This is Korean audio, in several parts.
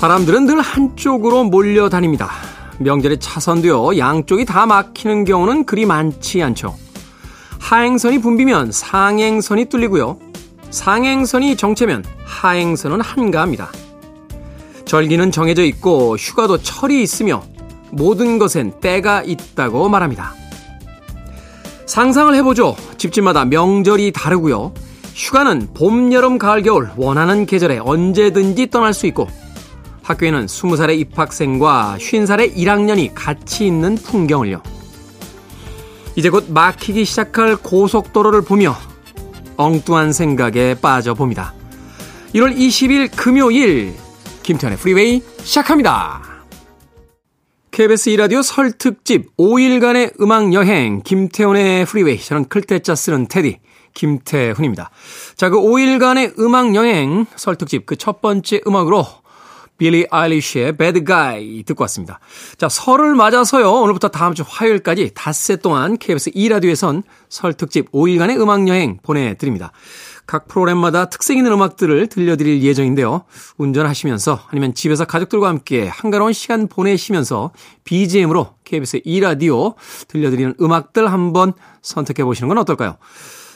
사람들은 늘 한쪽으로 몰려다닙니다. 명절에 차선도요, 양쪽이 다 막히는 경우는 그리 많지 않죠. 하행선이 붐비면 상행선이 뚫리고요. 상행선이 정체면 하행선은 한가합니다. 절기는 정해져 있고 휴가도 철이 있으며 모든 것엔 때가 있다고 말합니다. 상상을 해보죠. 집집마다 명절이 다르고요. 휴가는 봄, 여름, 가을, 겨울 원하는 계절에 언제든지 떠날 수 있고 학교에는 20살의 입학생과 50살의 1학년이 같이 있는 풍경을요. 이제 곧 막히기 시작할 고속도로를 보며 엉뚱한 생각에 빠져봅니다. 1월 20일 금요일 김태현의 프리웨이 시작합니다. KBS 2라디오 설 특집 5일간의 음악 여행 김태훈의 프리웨이 저는 클 태 자 쓰는 태디 김태훈입니다. 자, 그 5일간의 음악 여행 설 특집 그 첫 번째 음악으로 빌리 아일리쉬의 Bad Guy 듣고 왔습니다. 자, 설을 맞아서요. 오늘부터 다음 주 화요일까지 닷새 동안 KBS 2라디오에선 설 특집 5일간의 음악 여행 보내드립니다. 각 프로그램마다 특색 있는 음악들을 들려드릴 예정인데요. 운전하시면서 아니면 집에서 가족들과 함께 한가로운 시간 보내시면서 BGM으로 KBS 2라디오 들려드리는 음악들 한번 선택해 보시는 건 어떨까요?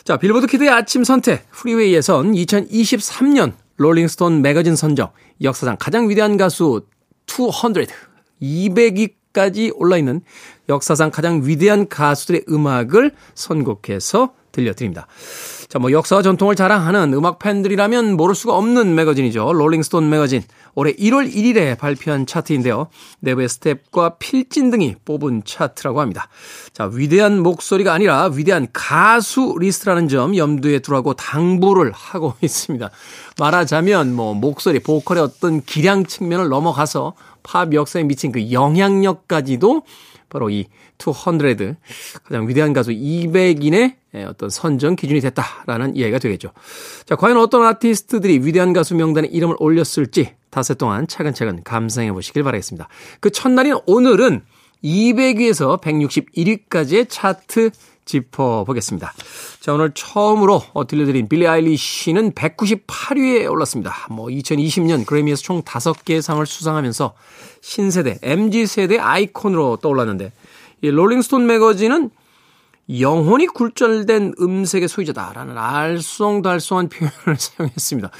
자, 빌보드 키드의 아침 선택 프리웨이에선 2023년 롤링스톤 매거진 선정 역사상 가장 위대한 가수 200, 200위까지 올라있는 역사상 가장 위대한 가수들의 음악을 선곡해서 들려드립니다. 자, 뭐 역사와 전통을 자랑하는 음악 팬들이라면 모를 수가 없는 매거진이죠. 롤링스톤 매거진. 올해 1월 1일에 발표한 차트인데요. 내부의 스텝과 필진 등이 뽑은 차트라고 합니다. 자, 위대한 목소리가 아니라 위대한 가수 리스트라는 점 염두에 두라고 당부를 하고 있습니다. 말하자면 뭐 목소리, 보컬의 어떤 기량 측면을 넘어가서 팝 역사에 미친 그 영향력까지도 바로 이 200, 가장 위대한 가수 200인의 어떤 선정 기준이 됐다라는 이야기가 되겠죠. 자, 과연 어떤 아티스트들이 위대한 가수 명단에 이름을 올렸을지 닷새 동안 차근차근 감상해 보시길 바라겠습니다. 그 첫날인 오늘은 200위에서 161위까지의 차트 짚어보겠습니다. 자, 오늘 처음으로 들려드린 빌리 아일리시는 198위에 올랐습니다. 뭐 2020년 그래미에서 총 5개의 상을 수상하면서 신세대, MG세대 아이콘으로 떠올랐는데 이 롤링스톤 매거진은 영혼이 굴절된 음색의 소유자다라는 알쏭달쏭한 표현을 사용했습니다.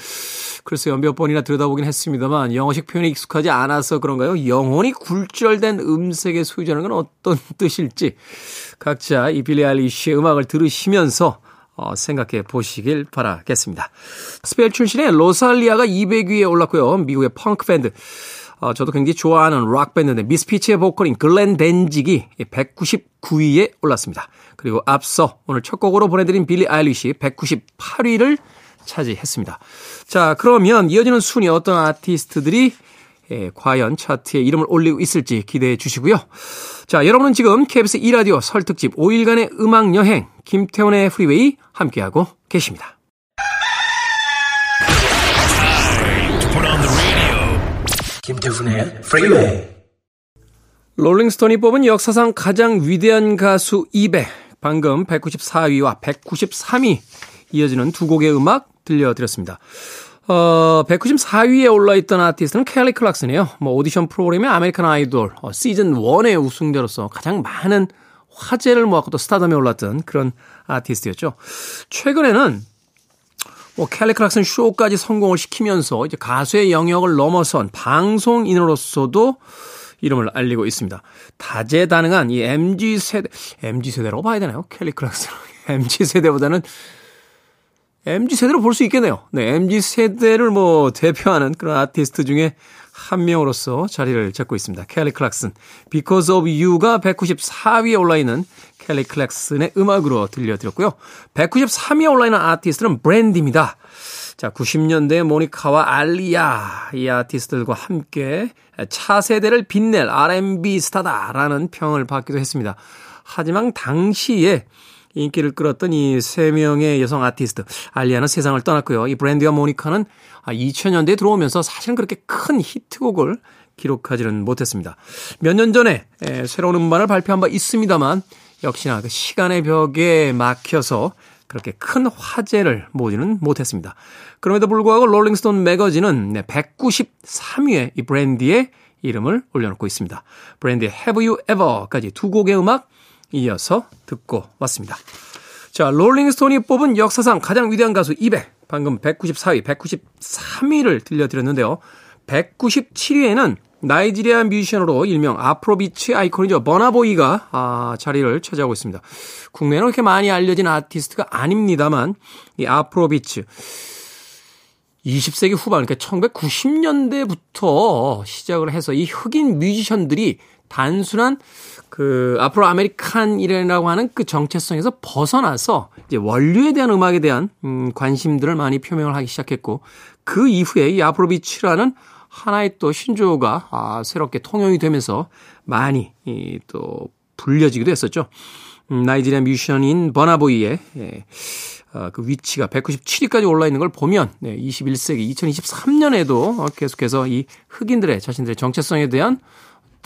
글쎄요, 몇 번이나 들여다보긴 했습니다만 영어식 표현이 익숙하지 않아서 그런가요? 영혼이 굴절된 음색의 소유자라는 건 어떤 뜻일지 각자 이 빌리 아일리시의 음악을 들으시면서 어, 생각해 보시길 바라겠습니다. 스페인 출신의 로살리아가 200위에 올랐고요. 미국의 펑크 밴드 어, 저도 굉장히 좋아하는 락 밴드인데 미스피츠의 보컬인 글렌 댄직이 199위에 올랐습니다. 그리고 앞서 오늘 첫 곡으로 보내드린 빌리 아일리시 198위를 차지했습니다. 자, 그러면 이어지는 순위 어떤 아티스트들이 예, 과연 차트에 이름을 올리고 있을지 기대해 주시고요. 자, 여러분은 지금 KBS 2라디오 설 특집 5일간의 음악 여행 김태훈의 프리웨이 함께하고 계십니다. 김태훈의 프리웨이 롤링스톤이 뽑은 역사상 가장 위대한 가수 200 방금 194위와 193위 이어지는 두 곡의 음악 들려드렸습니다. 어, 194위에 올라있던 아티스트는 켈리 클락슨이에요. 뭐 오디션 프로그램의 아메리칸 아이돌 어, 시즌 1의 우승자로서 가장 많은 화제를 모았고 또 스타덤에 올랐던 그런 아티스트였죠. 최근에는 뭐 켈리 클락슨 쇼까지 성공을 시키면서 이제 가수의 영역을 넘어선 방송인으로서도 이름을 알리고 있습니다. 다재다능한 이 MZ 세대, MZ 세대라고 봐야 되나요? 켈리 클락슨. MZ 세대보다는 M 세대로 볼 수 있겠네요. 네, MZ 세대를 뭐 대표하는 그런 아티스트 중에 한 명으로서 자리를 잡고 있습니다. 켈리 클락슨. Because of You가 194위에 올라 있는 켈리 클락슨의 음악으로 들려드렸고요. 193위에 올라 있는 아티스트는 브랜디입니다. 자, 90년대 모니카와 알리아 이 아티스트들과 함께 차세대를 빛낼 R&B 스타다라는 평을 받기도 했습니다. 하지만 당시에 인기를 끌었던 이 세 명의 여성 아티스트 알리아는 세상을 떠났고요. 이 브랜디와 모니카는 2000년대에 들어오면서 사실은 그렇게 큰 히트곡을 기록하지는 못했습니다. 몇 년 전에 새로운 음반을 발표한 바 있습니다만 역시나 그 시간의 벽에 막혀서 그렇게 큰 화제를 모지는 못했습니다. 그럼에도 불구하고 롤링스톤 매거진은 193위에 이 브랜디의 이름을 올려놓고 있습니다. 브랜디의 Have You Ever까지 두 곡의 음악 이어서 듣고 왔습니다. 자, 롤링스톤이 뽑은 역사상 가장 위대한 가수 200. 방금 194위, 193위를 들려드렸는데요. 197위에는 나이지리아 뮤지션으로 일명 Afrobeats 아이콘이죠. 버나 보이가 아, 자리를 차지하고 있습니다. 국내에는 그렇게 많이 알려진 아티스트가 아닙니다만 이 Afrobeats 20세기 후반 그러니까 1990년대부터 시작을 해서 이 흑인 뮤지션들이 단순한 그 Afro-American이라고 하는 그 정체성에서 벗어나서 이제 원류에 대한 음악에 대한 음 관심들을 많이 표명을 하기 시작했고 그 이후에 이 Afrobeats라는 하나의 또 신조어가 아, 새롭게 통용이 되면서 많이 이, 또 불려지기도 했었죠. 음, 나이지리아 뮤지션인 버나 보이의 예, 어, 그 위치가 197위까지 올라 있는 걸 보면 네, 21세기 2023년에도 계속해서 이 흑인들의 자신들의 정체성에 대한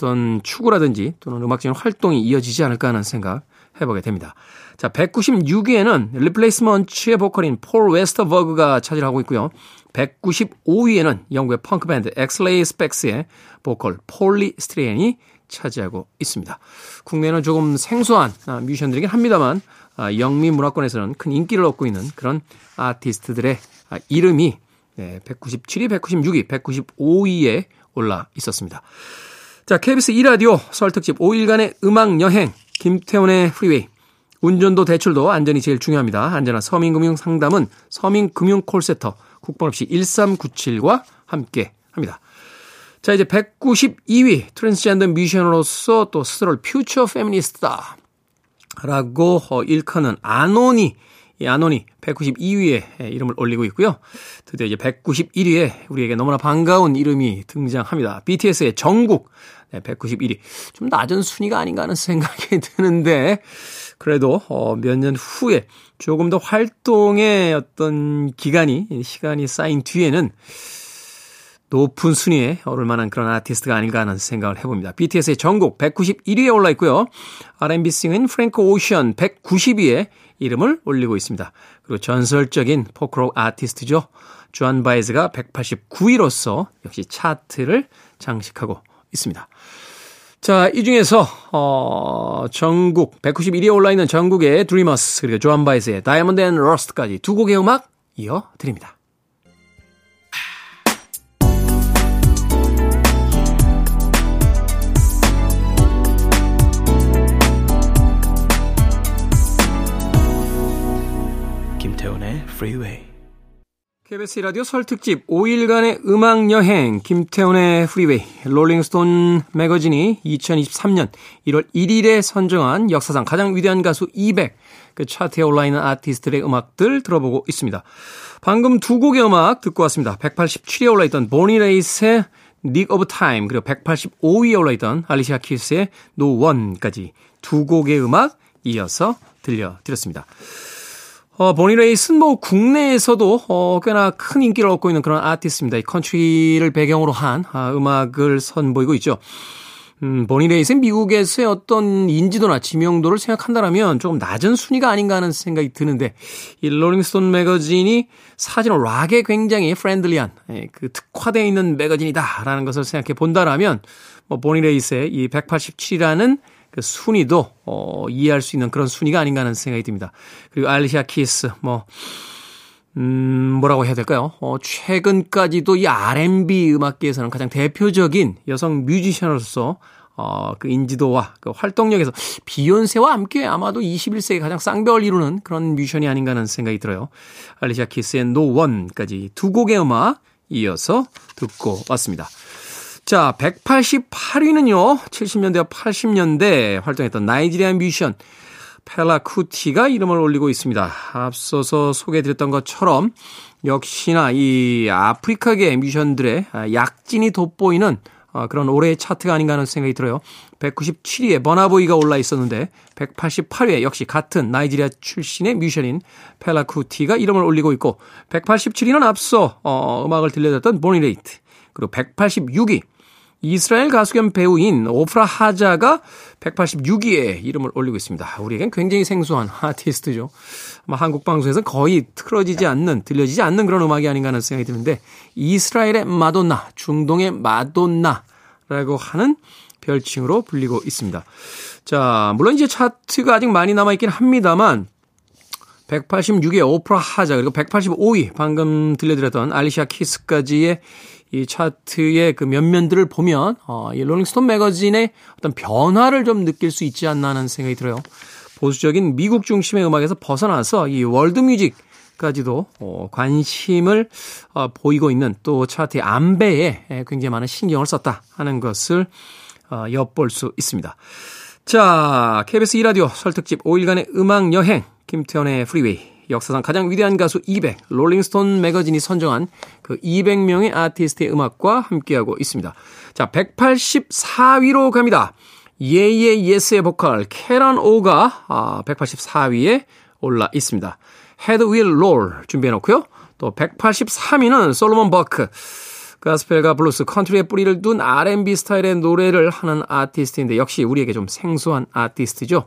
어떤 추구라든지 또는 음악적인 활동이 이어지지 않을까 하는 생각 해보게 됩니다. 자, 196위에는 리플레이스먼츠의 보컬인 폴 웨스터버그가 차지를 하고 있고요. 195위에는 영국의 펑크밴드 엑스레이 스펙스의 보컬 폴리 스타이린이 차지하고 있습니다. 국내는 조금 생소한 아, 뮤지션들이긴 합니다만 아, 영미 문화권에서는 큰 인기를 얻고 있는 그런 아티스트들의 아, 이름이 197위, 196위, 195위에 올라 있었습니다. 자, KBS 2라디오 설 특집 5일간의 음악 여행 김태훈의 프리웨이 운전도 대출도 안전이 제일 중요합니다. 안전한 서민금융 상담은 서민금융 콜센터 국번 없이 1397과 함께 합니다. 자, 이제 192위 트랜스젠더 뮤지션으로서 또 스스로를 퓨처 페미니스트다. 라고 어, 일컫는 아노니, 이 아노니 192위에 이름을 올리고 있고요. 드디어 이제 191위에 우리에게 너무나 반가운 이름이 등장합니다. BTS의 정국 네, 191위. 좀 낮은 순위가 아닌가 하는 생각이 드는데 그래도 어, 몇 년 후에 조금 더 활동의 어떤 기간이 시간이 쌓인 뒤에는 높은 순위에 오를 만한 그런 아티스트가 아닐까 하는 생각을 해봅니다. BTS의 정국 191위에 올라 있고요. R&B 싱어인 프랭크 오션 190위에 이름을 올리고 있습니다. 그리고 전설적인 포크록 아티스트죠. 조안 바에즈가 189위로서 역시 차트를 장식하고 있습니다. 자, 이 중에서, 어, 정국, 191위에 올라있는 정국의 Dreamers, 그리고 조안 바에즈의 Diamonds and Rust까지 두 곡의 음악 이어드립니다. 김태훈의 Freeway. KBS 라디오 설 특집 5일간의 음악 여행 김태훈의 프리웨이 롤링스톤 매거진이 2023년 1월 1일에 선정한 역사상 가장 위대한 가수 200 그 차트에 올라있는 아티스트들의 음악들 들어보고 있습니다. 방금 두 곡의 음악 듣고 왔습니다. 187위에 올라있던 보니 레이트의 Nick of Time 그리고 185위에 올라있던 알리시아 키스의 No One까지 두 곡의 음악 이어서 들려드렸습니다. 어, 보니 레이트는 뭐 국내에서도 어, 꽤나 큰 인기를 얻고 있는 그런 아티스트입니다. 이 컨트리를 배경으로 한 아, 음악을 선보이고 있죠. 음, 보니 레이트는 미국에서의 어떤 인지도나 지명도를 생각한다면 조금 낮은 순위가 아닌가 하는 생각이 드는데 이 롤링스톤 매거진이 사실은 락에 굉장히 friendly한 예, 그 특화되어 있는 매거진이다라는 것을 생각해 본다라면 뭐 보니 레이트의 이 187이라는 그 순위도 어, 이해할 수 있는 그런 순위가 아닌가 하는 생각이 듭니다. 그리고 알리샤 키스 뭐 음, 뭐라고 해야 될까요? 어, 최근까지도 이 R&B 음악계에서는 가장 대표적인 여성 뮤지션으로서 어, 그 인지도와 그 활동력에서 비욘세와 함께 아마도 21세기 가장 쌍벽을 이루는 그런 뮤지션이 아닌가 하는 생각이 들어요. 알리샤 키스의 No One까지 두 곡의 음악 이어서 듣고 왔습니다. 자, 188위는요, 70년대와 80년대 활동했던 Nigerian 뮤지션 펠라 쿠티가 이름을 올리고 있습니다. 앞서서 소개해드렸던 것처럼 역시나 이 아프리카계 뮤지션들의 약진이 돋보이는 어, 그런 올해의 차트가 아닌가 하는 생각이 들어요. 197위에 버나보이가 올라 있었는데 188위에 역시 같은 나이지리아 출신의 뮤지션인 펠라쿠티가 이름을 올리고 있고 187위는 앞서 어, 음악을 들려줬던 보니레이트 그리고 186위 이스라엘 가수 겸 배우인 오프라 하자가 186위에 이름을 올리고 있습니다. 우리에겐 굉장히 생소한 아티스트죠. 아마 한국 방송에서 거의 틀어지지 않는, 들려지지 않는 그런 음악이 아닌가 하는 생각이 드는데 이스라엘의 마돈나, 중동의 마돈나라고 하는 별칭으로 불리고 있습니다. 자, 물론 이제 차트가 아직 많이 남아있긴 합니다만 186위 오프라 하자 그리고 185위 방금 들려드렸던 알리샤 키스까지의 이 차트의 그 면면들을 보면 어, 이 롤링스톤 매거진의 어떤 변화를 좀 느낄 수 있지 않나 하는 생각이 들어요. 보수적인 미국 중심의 음악에서 벗어나서 이 월드 뮤직 까지도 어, 관심을 어, 보이고 있는 또 차트의 안배에 굉장히 많은 신경을 썼다 하는 것을 어, 엿볼 수 있습니다. 자, KBS 2라디오 설특집 5일간의 음악 여행 김태훈의 프리웨이 역사상 가장 위대한 가수 200 롤링스톤 매거진이 선정한 그 200명의 아티스트의 음악과 함께하고 있습니다. 자, 184위로 갑니다. 예예예스의 보컬 캐런 오가 아, 184위에 올라 있습니다. Heads Will Roll 준비해 놓고요. 또 183위는 솔로몬 버크 가스펠과 블루스, 컨트리에 뿌리를 둔 R&B 스타일의 노래를 하는 아티스트인데 역시 우리에게 좀 생소한 아티스트죠.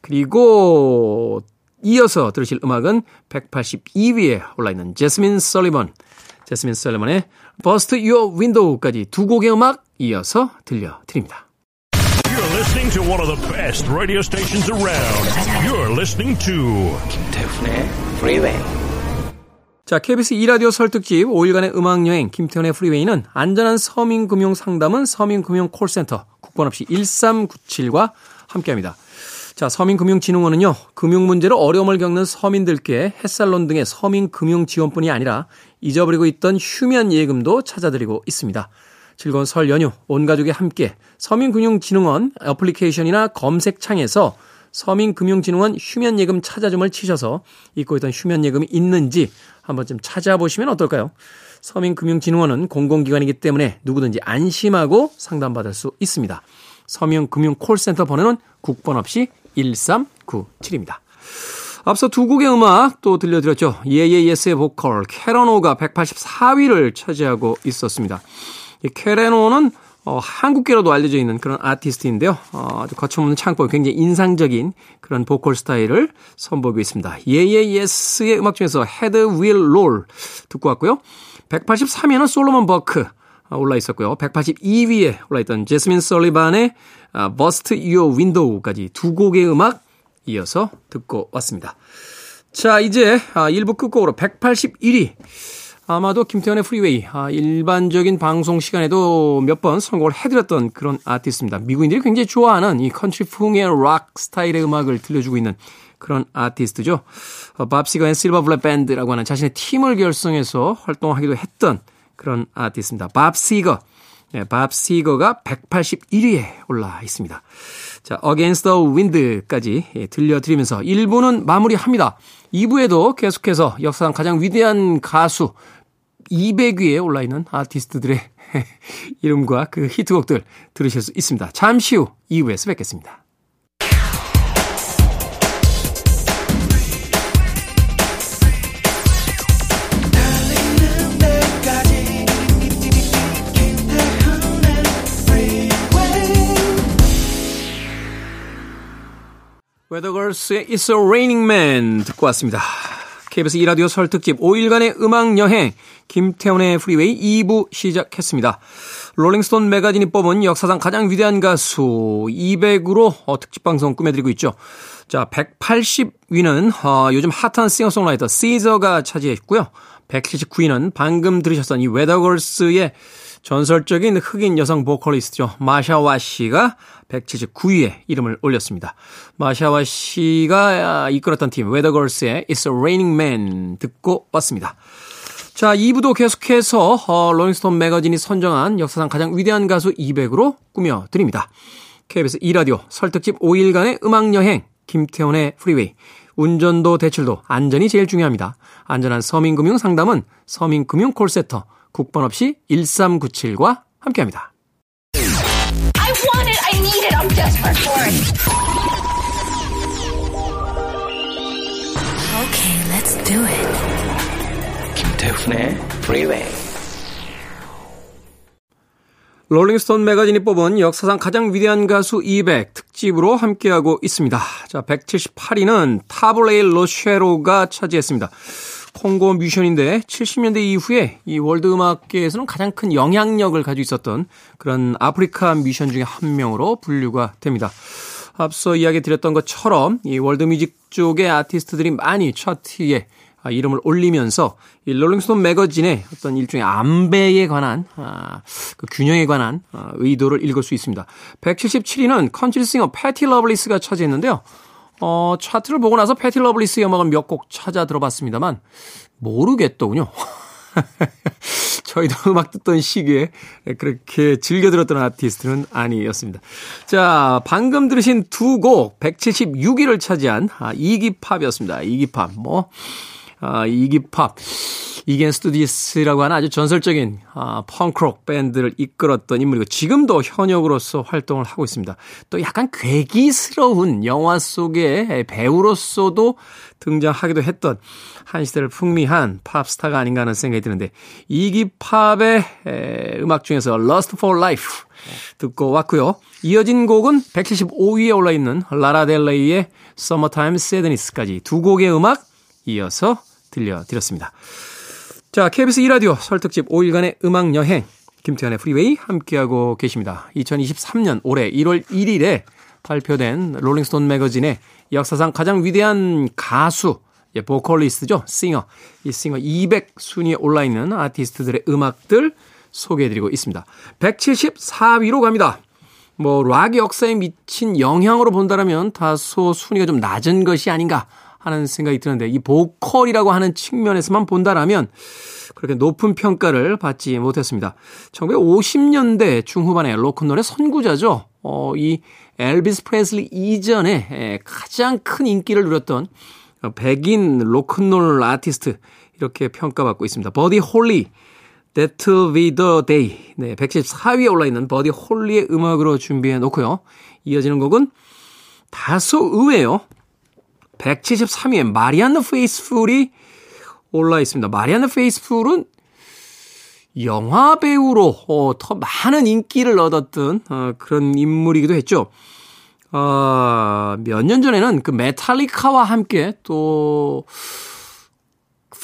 그리고 이어서 들으실 음악은 182위에 올라있는 제스민 설리번, 제스민 설리번의 Bust Your Window까지 두 곡의 음악 이어서 들려드립니다. You're listening to one of the best radio stations around. You're listening to 김태훈의 Freeway. 자, KBS 2라디오 설특집 5일간의 음악여행 김태현의 프리웨이는 안전한 서민금융 상담은 서민금융콜센터 국번 없이 1397과 함께합니다. 자, 서민금융진흥원은요, 금융 문제로 어려움을 겪는 서민들께 햇살론 등의 서민금융 지원뿐이 아니라 잊어버리고 있던 휴면 예금도 찾아드리고 있습니다. 즐거운 설 연휴, 온 가족이 함께 서민금융진흥원 애플리케이션이나 검색창에서 서민금융진흥원 휴면예금 찾아줌을 치셔서 잊고 있던 휴면예금이 있는지 한번 좀 찾아보시면 어떨까요? 서민금융진흥원은 공공기관이기 때문에 누구든지 안심하고 상담받을 수 있습니다. 서민금융콜센터 번호는 국번 없이 1397입니다. 앞서 두 곡의 음악 또 들려드렸죠. 예예예스의 보컬 캐러노가 184위를 차지하고 있었습니다. 이 캐런 오는 어, 한국계로도 알려져 있는 그런 아티스트인데요. 어, 아주 거침없는 창법, 굉장히 인상적인 그런 보컬 스타일을 선보이고 있습니다. 예예예스의 음악 중에서 Heads Will Roll 듣고 왔고요. 183위에는 솔로몬 버크 올라 있었고요. 182위에 올라 있던 제스민 설리반의 Bust Your Window까지 두 곡의 음악 이어서 듣고 왔습니다. 자, 이제 1부 아, 끝곡으로 181위. 아마도 김태훈의 프리웨이, 아, 일반적인 방송 시간에도 몇 번 선곡을 해드렸던 그런 아티스트입니다. 미국인들이 굉장히 좋아하는 이 컨트리 풍의 락 스타일의 음악을 들려주고 있는 그런 아티스트죠. 어, 밥 시거 앤 실버 불릿 밴드라고 하는 자신의 팀을 결성해서 활동하기도 했던 그런 아티스트입니다. 밥 시거. 네, 밥 시거가 181위에 올라 있습니다. 자, Against the Wind까지 예, 들려드리면서 1부는 마무리합니다. 2부에도 계속해서 역사상 가장 위대한 가수 200위에 올라 있는 아티스트들의 이름과 그 히트곡들 들으실 수 있습니다. 잠시 후 2부에서 뵙겠습니다. 웨더걸스의 It's Raining Men 듣고 왔습니다. KBS 2라디오 설 특집 5일간의 음악 여행 김태훈의 프리웨이 2부 시작했습니다. 롤링스톤 매거진이 뽑은 역사상 가장 위대한 가수 200으로 어, 특집 방송 꾸며드리고 있죠. 자, 180위는 어, 요즘 핫한 싱어송라이터 시저가 차지했고요. 179위는 방금 들으셨던 이 웨더걸스의 전설적인 흑인 여성 보컬리스트죠. 마샤 워시가 179위에 이름을 올렸습니다. 마샤 워시가 이끌었던 팀 웨더걸스의 It's Raining Men 듣고 왔습니다. 자, 2부도 계속해서 어, 롤링스톤 매거진이 선정한 역사상 가장 위대한 가수 200으로 꾸며드립니다. KBS 2라디오 설특집 5일간의 음악여행 김태훈의 프리웨이 운전도 대출도 안전이 제일 중요합니다. 안전한 서민금융 상담은 서민금융 콜센터 국번 없이 1397과 함께합니다. I want it, I need it, I'm desperate for it. Okay, let's do it. 김태훈의 Freeway. 롤링스톤 매거진이 뽑은 역사상 가장 위대한 가수 200 특집으로 함께하고 있습니다. 자, 178위는 타부 레이 로쉐로가 차지했습니다. 콩고 뮤지션인데 70년대 이후에 이 월드 음악계에서는 가장 큰 영향력을 가지고 있었던 그런 아프리카 뮤지션 중에 한 명으로 분류가 됩니다. 앞서 이야기 드렸던 것처럼 이 월드 뮤직 쪽의 아티스트들이 많이 차트에 아, 이름을 올리면서 이 롤링스톤 매거진의 어떤 일종의 안배에 관한 아, 그 균형에 관한 아, 의도를 읽을 수 있습니다. 177위는 컨트리 싱어 패티 러블리스가 차지했는데요. 어, 차트를 보고 나서 패티 러블리스의 음악을 몇 곡 찾아 들어봤습니다만 모르겠더군요. 저희도 음악 듣던 시기에 그렇게 즐겨 들었던 아티스트는 아니었습니다. 자, 방금 들으신 두 곡 176위를 차지한 아, 이기팝이었습니다. 이기팝. 뭐 아, 이기팝, 이기 앤 스투지스라고 하는 아주 전설적인 아, 펑크록 밴드를 이끌었던 인물이고 지금도 현역으로서 활동을 하고 있습니다. 또 약간 괴기스러운 영화 속의 배우로서도 등장하기도 했던 한 시대를 풍미한 팝스타가 아닌가 하는 생각이 드는데 이기팝의 음악 중에서 Lust for Life 듣고 왔고요. 이어진 곡은 175위에 올라 있는 라나 델 레이의 Summertime Sadness까지 두 곡의 음악 이어서 들려드렸습니다. 자, KBS 2라디오 설특집 5일간의 음악여행 김태훈의 Freeway 함께하고 계십니다. 2023년 올해 1월 1일에 발표된 롤링스톤 매거진의 역사상 가장 위대한 가수, 예, 보컬리스트죠. 싱어. 이 싱어 200 순위에 올라있는 아티스트들의 음악들 소개해드리고 있습니다. 174위로 갑니다. 뭐, 락 역사에 미친 영향으로 본다면 다소 순위가 좀 낮은 것이 아닌가 하는 생각이 드는데 이 보컬이라고 하는 측면에서만 본다라면 그렇게 높은 평가를 받지 못했습니다. 1950년대 중후반에 로큰롤의 선구자죠. 어, 이 엘비스 프레슬리 이전에 가장 큰 인기를 누렸던 백인 로큰롤 아티스트 이렇게 평가받고 있습니다. 버디 홀리, That'll Be The Day. 네, 174위에 올라있는 버디 홀리의 음악으로 준비해 놓고요. 이어지는 곡은 다소 의외요. 173위에 마리안느 페이스풀이 올라 있습니다. 마리안느 페이스풀은 영화 배우로 어, 더 많은 인기를 얻었던 어, 그런 인물이기도 했죠. 어, 몇 년 전에는 그 메탈리카와 함께 또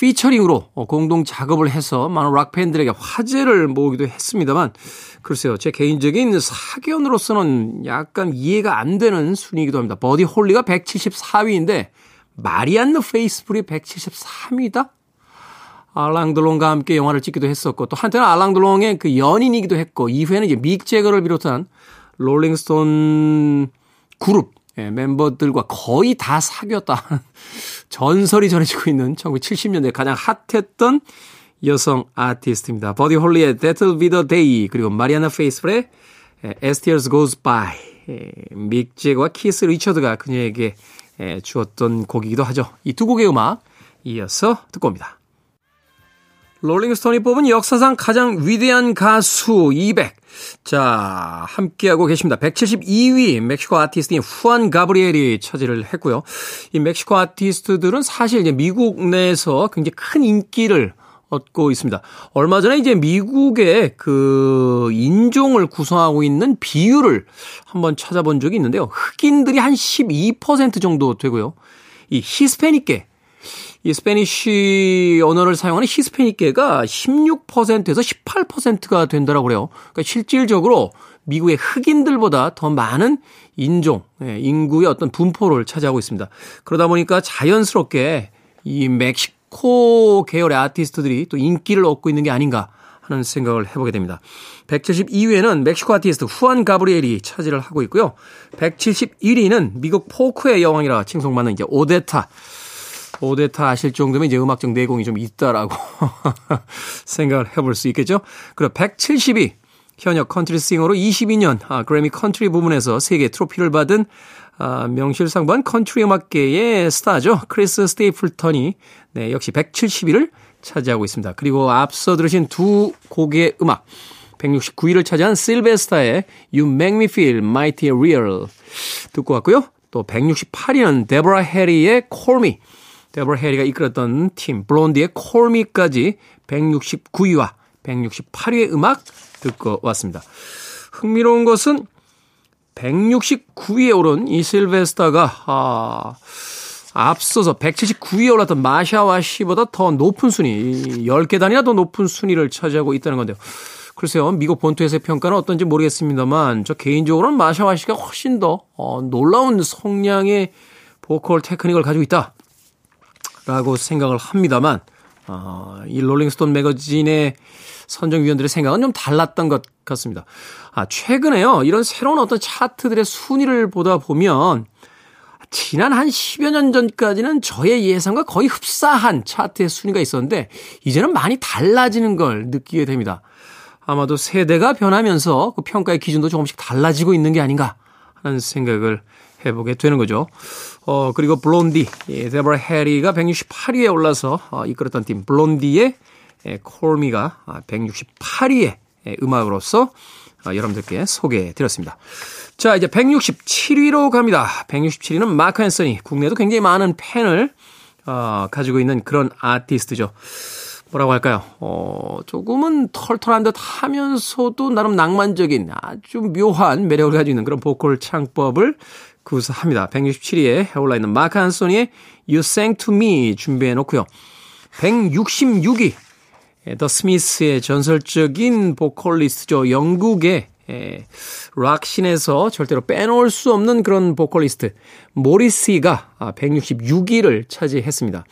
피처링으로 어, 공동 작업을 해서 많은 락 팬들에게 화제를 모으기도 했습니다만 글쎄요 제 개인적인 사견으로서는 약간 이해가 안 되는 순위이기도 합니다. 버디 홀리가 174위인데 마리안느 페이스풀이 173위다? 알랑드롱과 함께 영화를 찍기도 했었고 또 한때는 알랑드롱의 그 연인이기도 했고 이후에는 이제 믹 재거를 비롯한 롤링스톤 그룹 예, 멤버들과 거의 다 사귀었다. 전설이 전해지고 있는 1970년대 가장 핫했던 여성 아티스트입니다. 버디 홀리의 That'll Be The Day 그리고 마리안느 페이스풀의 As Tears Goes By 예, 믹 재거와 키스 리처드가 그녀에게 예, 주었던 곡이기도 하죠. 이 두 곡의 음악 이어서 듣고 옵니다. 롤링스톤이 뽑은 역사상 가장 위대한 가수 200. 자, 함께하고 계십니다. 172위 멕시코 아티스트인 후안 가브리엘이 차지를 했고요. 이 멕시코 아티스트들은 사실 이제 미국 내에서 굉장히 큰 인기를 얻고 있습니다. 얼마 전에 이제 미국의 그 인종을 구성하고 있는 비율을 한번 찾아본 적이 있는데요. 흑인들이 한 12% 정도 되고요. 이 히스패닉계 이 Spanish 언어를 사용하는 히스패닉계가 16%에서 18%가 된다라고 그래요. 그러니까 실질적으로 미국의 흑인들보다 더 많은 인종, 예, 인구의 어떤 분포를 차지하고 있습니다. 그러다 보니까 자연스럽게 이 멕시코 계열의 아티스트들이 또 인기를 얻고 있는 게 아닌가 하는 생각을 해보게 됩니다. 172위에는 멕시코 아티스트 후안 가브리엘이 차지를 하고 있고요. 171위는 미국 포크의 여왕이라 칭송받는 이제 오데타 오데타 아실 정도면 이제 음악적 내공이 좀 있다라고 생각을 해볼 수 있겠죠. 그리고 170위 현역 컨트리 싱어로 22년 아, 그래미 컨트리 부문에서 세 개 트로피를 받은 아, 명실상부한 컨트리 음악계의 스타죠. 크리스 스테이플턴이 네, 역시 170위를 차지하고 있습니다. 그리고 앞서 들으신 두 곡의 음악 169위를 차지한 실베스타의 You Make Me Feel Mighty Real 듣고 왔고요. 또 168위는 데보라 해리의 Call Me 데버라 해리가 이끌었던 팀 블론디의 콜미까지 169위와 168위의 음악 듣고 왔습니다. 흥미로운 것은 169위에 오른 이 실베스타가 아, 앞서서 179위에 올랐던 마샤와 시보다 더 높은 순위, 10계단이나 더 높은 순위를 차지하고 있다는 건데요. 글쎄요, 미국 본토에서의 평가는 어떤지 모르겠습니다만, 저 개인적으로는 마샤와 시가 훨씬 더 어, 놀라운 성량의 보컬 테크닉을 가지고 있다. 라고 생각을 합니다만, 어, 이 롤링스톤 매거진의 선정위원들의 생각은 좀 달랐던 것 같습니다. 아, 최근에요, 이런 새로운 어떤 차트들의 순위를 보다 보면, 지난 한 10여 년 전까지는 저의 예상과 거의 흡사한 차트의 순위가 있었는데, 이제는 많이 달라지는 걸 느끼게 됩니다. 아마도 세대가 변하면서 그 평가의 기준도 조금씩 달라지고 있는 게 아닌가 하는 생각을 해보게 되는 거죠. 어, 그리고 블론디, 예, 데버라 해리가 168위에 올라서 어, 이끌었던 팀 블론디의 예, 콜미가 168위의 예, 음악으로서 어, 여러분들께 소개해 드렸습니다. 자, 이제 167위로 갑니다. 167위는 마크 앤서니. 국내에도 굉장히 많은 팬을 어, 가지고 있는 그런 아티스트죠. 뭐라고 할까요? 어, 조금은 털털한 듯 하면서도 나름 낭만적인 아주 묘한 매력을 가지고 있는 그런 보컬 창법을 구사합니다. 167위에 올라 있는 마크 안소니의 You Sang To Me 준비해 놓고요. 166위 더 스미스의 전설적인 보컬리스트죠. 영국의 예, 락신에서 절대로 빼놓을 수 없는 그런 보컬리스트 모리시가 166위를 차지했습니다.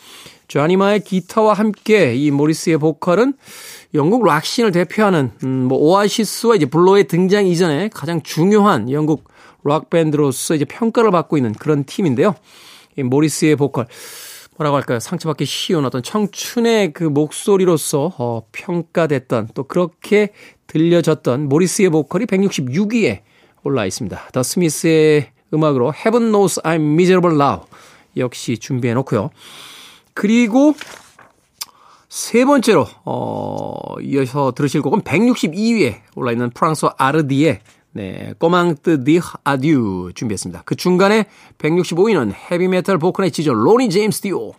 조아니마의 기타와 함께 이 모리스의 보컬은 영국 락신을 대표하는 음, 뭐 오아시스와 이제 블로의 등장 이전에 가장 중요한 영국 락 밴드로서 이제 평가를 받고 있는 그런 팀인데요. 이 모리스의 보컬 뭐라고 할까요? 상처받기 쉬운 어떤 청춘의 그 목소리로서 어, 평가됐던 또 그렇게 들려졌던 모리씨의 보컬이 166위에 올라 있습니다. 더 스미스의 음악으로 Heaven Knows I'm Miserable Now 역시 준비해 놓고요. 그리고 세 번째로 어 이어서 들으실 곡은 162위에 올라 있는 프랑스와 아르디의 네, Comment te dire adieu 준비했습니다. 그 중간에 165위는 헤비메탈 보컬의 지존 로니 제임스 디오.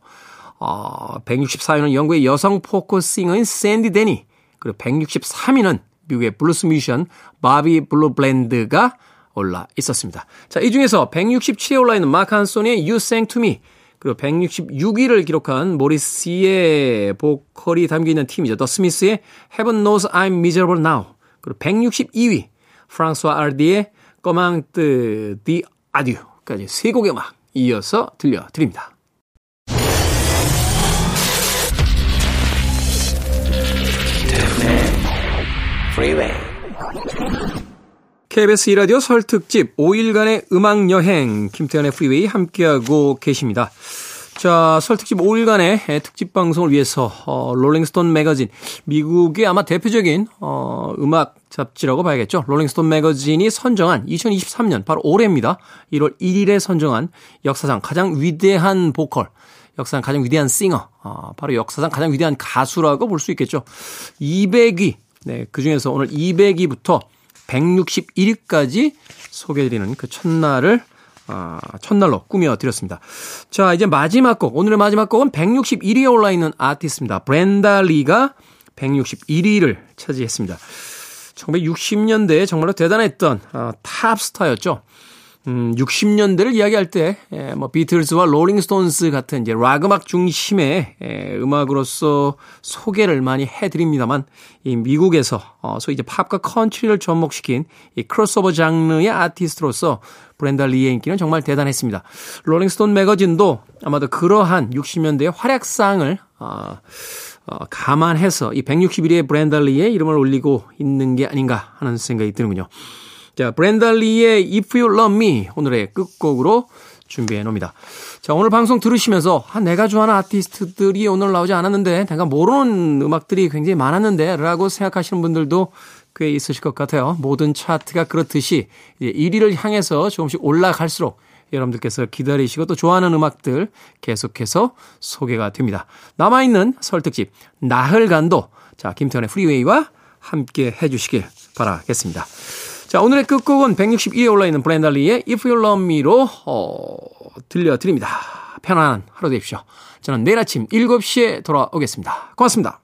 어, 164위는 영국의 여성 포크 싱어인 샌디 데니. 그리고 163위는 미국의 블루스 뮤지션 바비 블루 블랜드가 올라 있었습니다. 자, 이 중에서 167위에 올라 있는 마크 안소니의 Me 그리고 166위를 기록한 모리씨의 보컬이 담겨 있는 팀이죠. 더 스미스의 Heaven Knows I'm Miserable Now 그리고 162위 프랑스와 아르디의 Comment te dire adieu까지 세 곡의 음악 이어서 들려드립니다. KBS 이라디오 설 특집 5일간의 음악 여행 김태훈의 프리웨이 함께하고 계십니다. 자, 설 특집 5일간의 특집 방송을 위해서 어, 롤링스톤 매거진 미국의 아마 대표적인 어, 음악 잡지라고 봐야겠죠. 롤링스톤 매거진이 선정한 2023년 바로 올해입니다. 1월 1일에 선정한 역사상 가장 위대한 보컬, 역사상 가장 위대한 싱어, 어, 바로 역사상 가장 위대한 가수라고 볼 수 있겠죠. 200위, 네, 그 중에서 오늘 200위부터 161위까지 소개해드리는 그 첫날을 아, 첫날로 꾸며드렸습니다. 자, 이제 마지막 곡, 오늘의 마지막 곡은 161위에 올라있는 아티스트입니다. 브렌다 리가 161위를 차지했습니다. 1960년대에 정말로 대단했던 어, 탑스타였죠. 음, 60년대를 이야기할 때, 에, 뭐, 비틀즈와 롤링스톤스 같은 이제 락 음악 중심의 에, 음악으로서 소개를 많이 해드립니다만, 이 미국에서, 어, 소위 이제 팝과 컨트리를 접목시킨 이 크로스오버 장르의 아티스트로서 브렌다 리의 인기는 정말 대단했습니다. 롤링스톤 매거진도 아마도 그러한 60년대의 활약상을, 어, 어, 감안해서 이 161위의 브렌다 리의 이름을 올리고 있는 게 아닌가 하는 생각이 드는군요. 자, 브렌다 리의 If You Love Me 오늘의 끝곡으로 준비해 놓습니다. 자, 오늘 방송 들으시면서 아, 내가 좋아하는 아티스트들이 오늘 나오지 않았는데 내가 모르는 음악들이 굉장히 많았는데 라고 생각하시는 분들도 꽤 있으실 것 같아요. 모든 차트가 그렇듯이 이제 1위를 향해서 조금씩 올라갈수록 여러분들께서 기다리시고 또 좋아하는 음악들 계속해서 소개가 됩니다. 남아있는 설특집 나흘간도 자 김태현의 프리웨이와 함께 해주시길 바라겠습니다. 자, 오늘의 끝곡은 162에 올라있는 브랜달리의 If You Love Me로 어, 들려드립니다. 편안한 하루 되십시오. 저는 내일 아침 7시에 돌아오겠습니다. 고맙습니다.